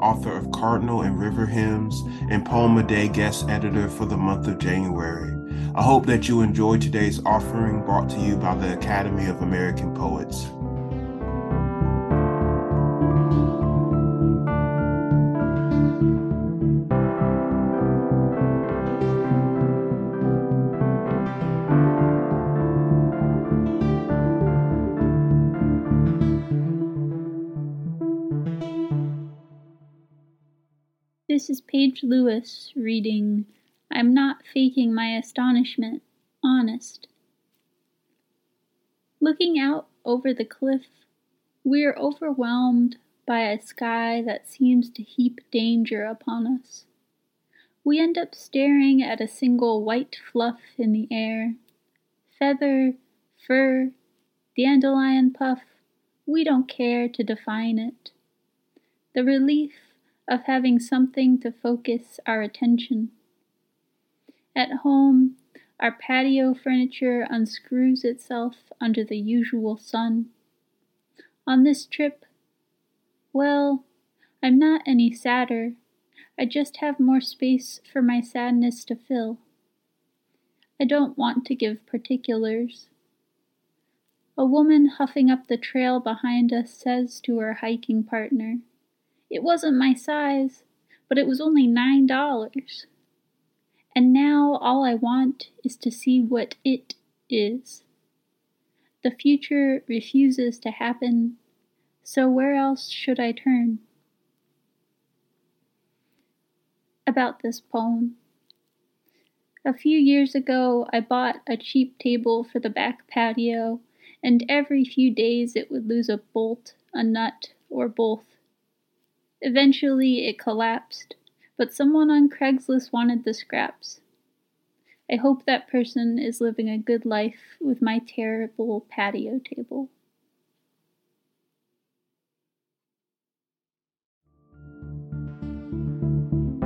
author of Cardinal and River Hymns and Poem a Day guest editor for the month of January. I hope that you enjoy today's offering brought to you by the Academy of American Poets. This is Paige Lewis reading I'm Not Faking My Astonishment, Honest. Looking out over the cliff, we are overwhelmed by a sky that seems to heap danger upon us. We end up staring at a single white fluff in the air. Feather, fur, dandelion puff, we don't care to define it. The relief of having something to focus our attention. At home, our patio furniture unscrews itself under the usual sun. On this trip, well, I'm not any sadder. I just have more space for my sadness to fill. I don't want to give particulars. A woman huffing up the trail behind us says to her hiking partner, it wasn't my size, but it was only nine dollars. And now all I want is to see what it is. The future refuses to happen, so where else should I turn? About this poem. A few years ago, I bought a cheap table for the back patio, and every few days it would lose a bolt, a nut, or both. Eventually it collapsed, but someone on Craigslist wanted the scraps. I hope that person is living a good life with my terrible patio table.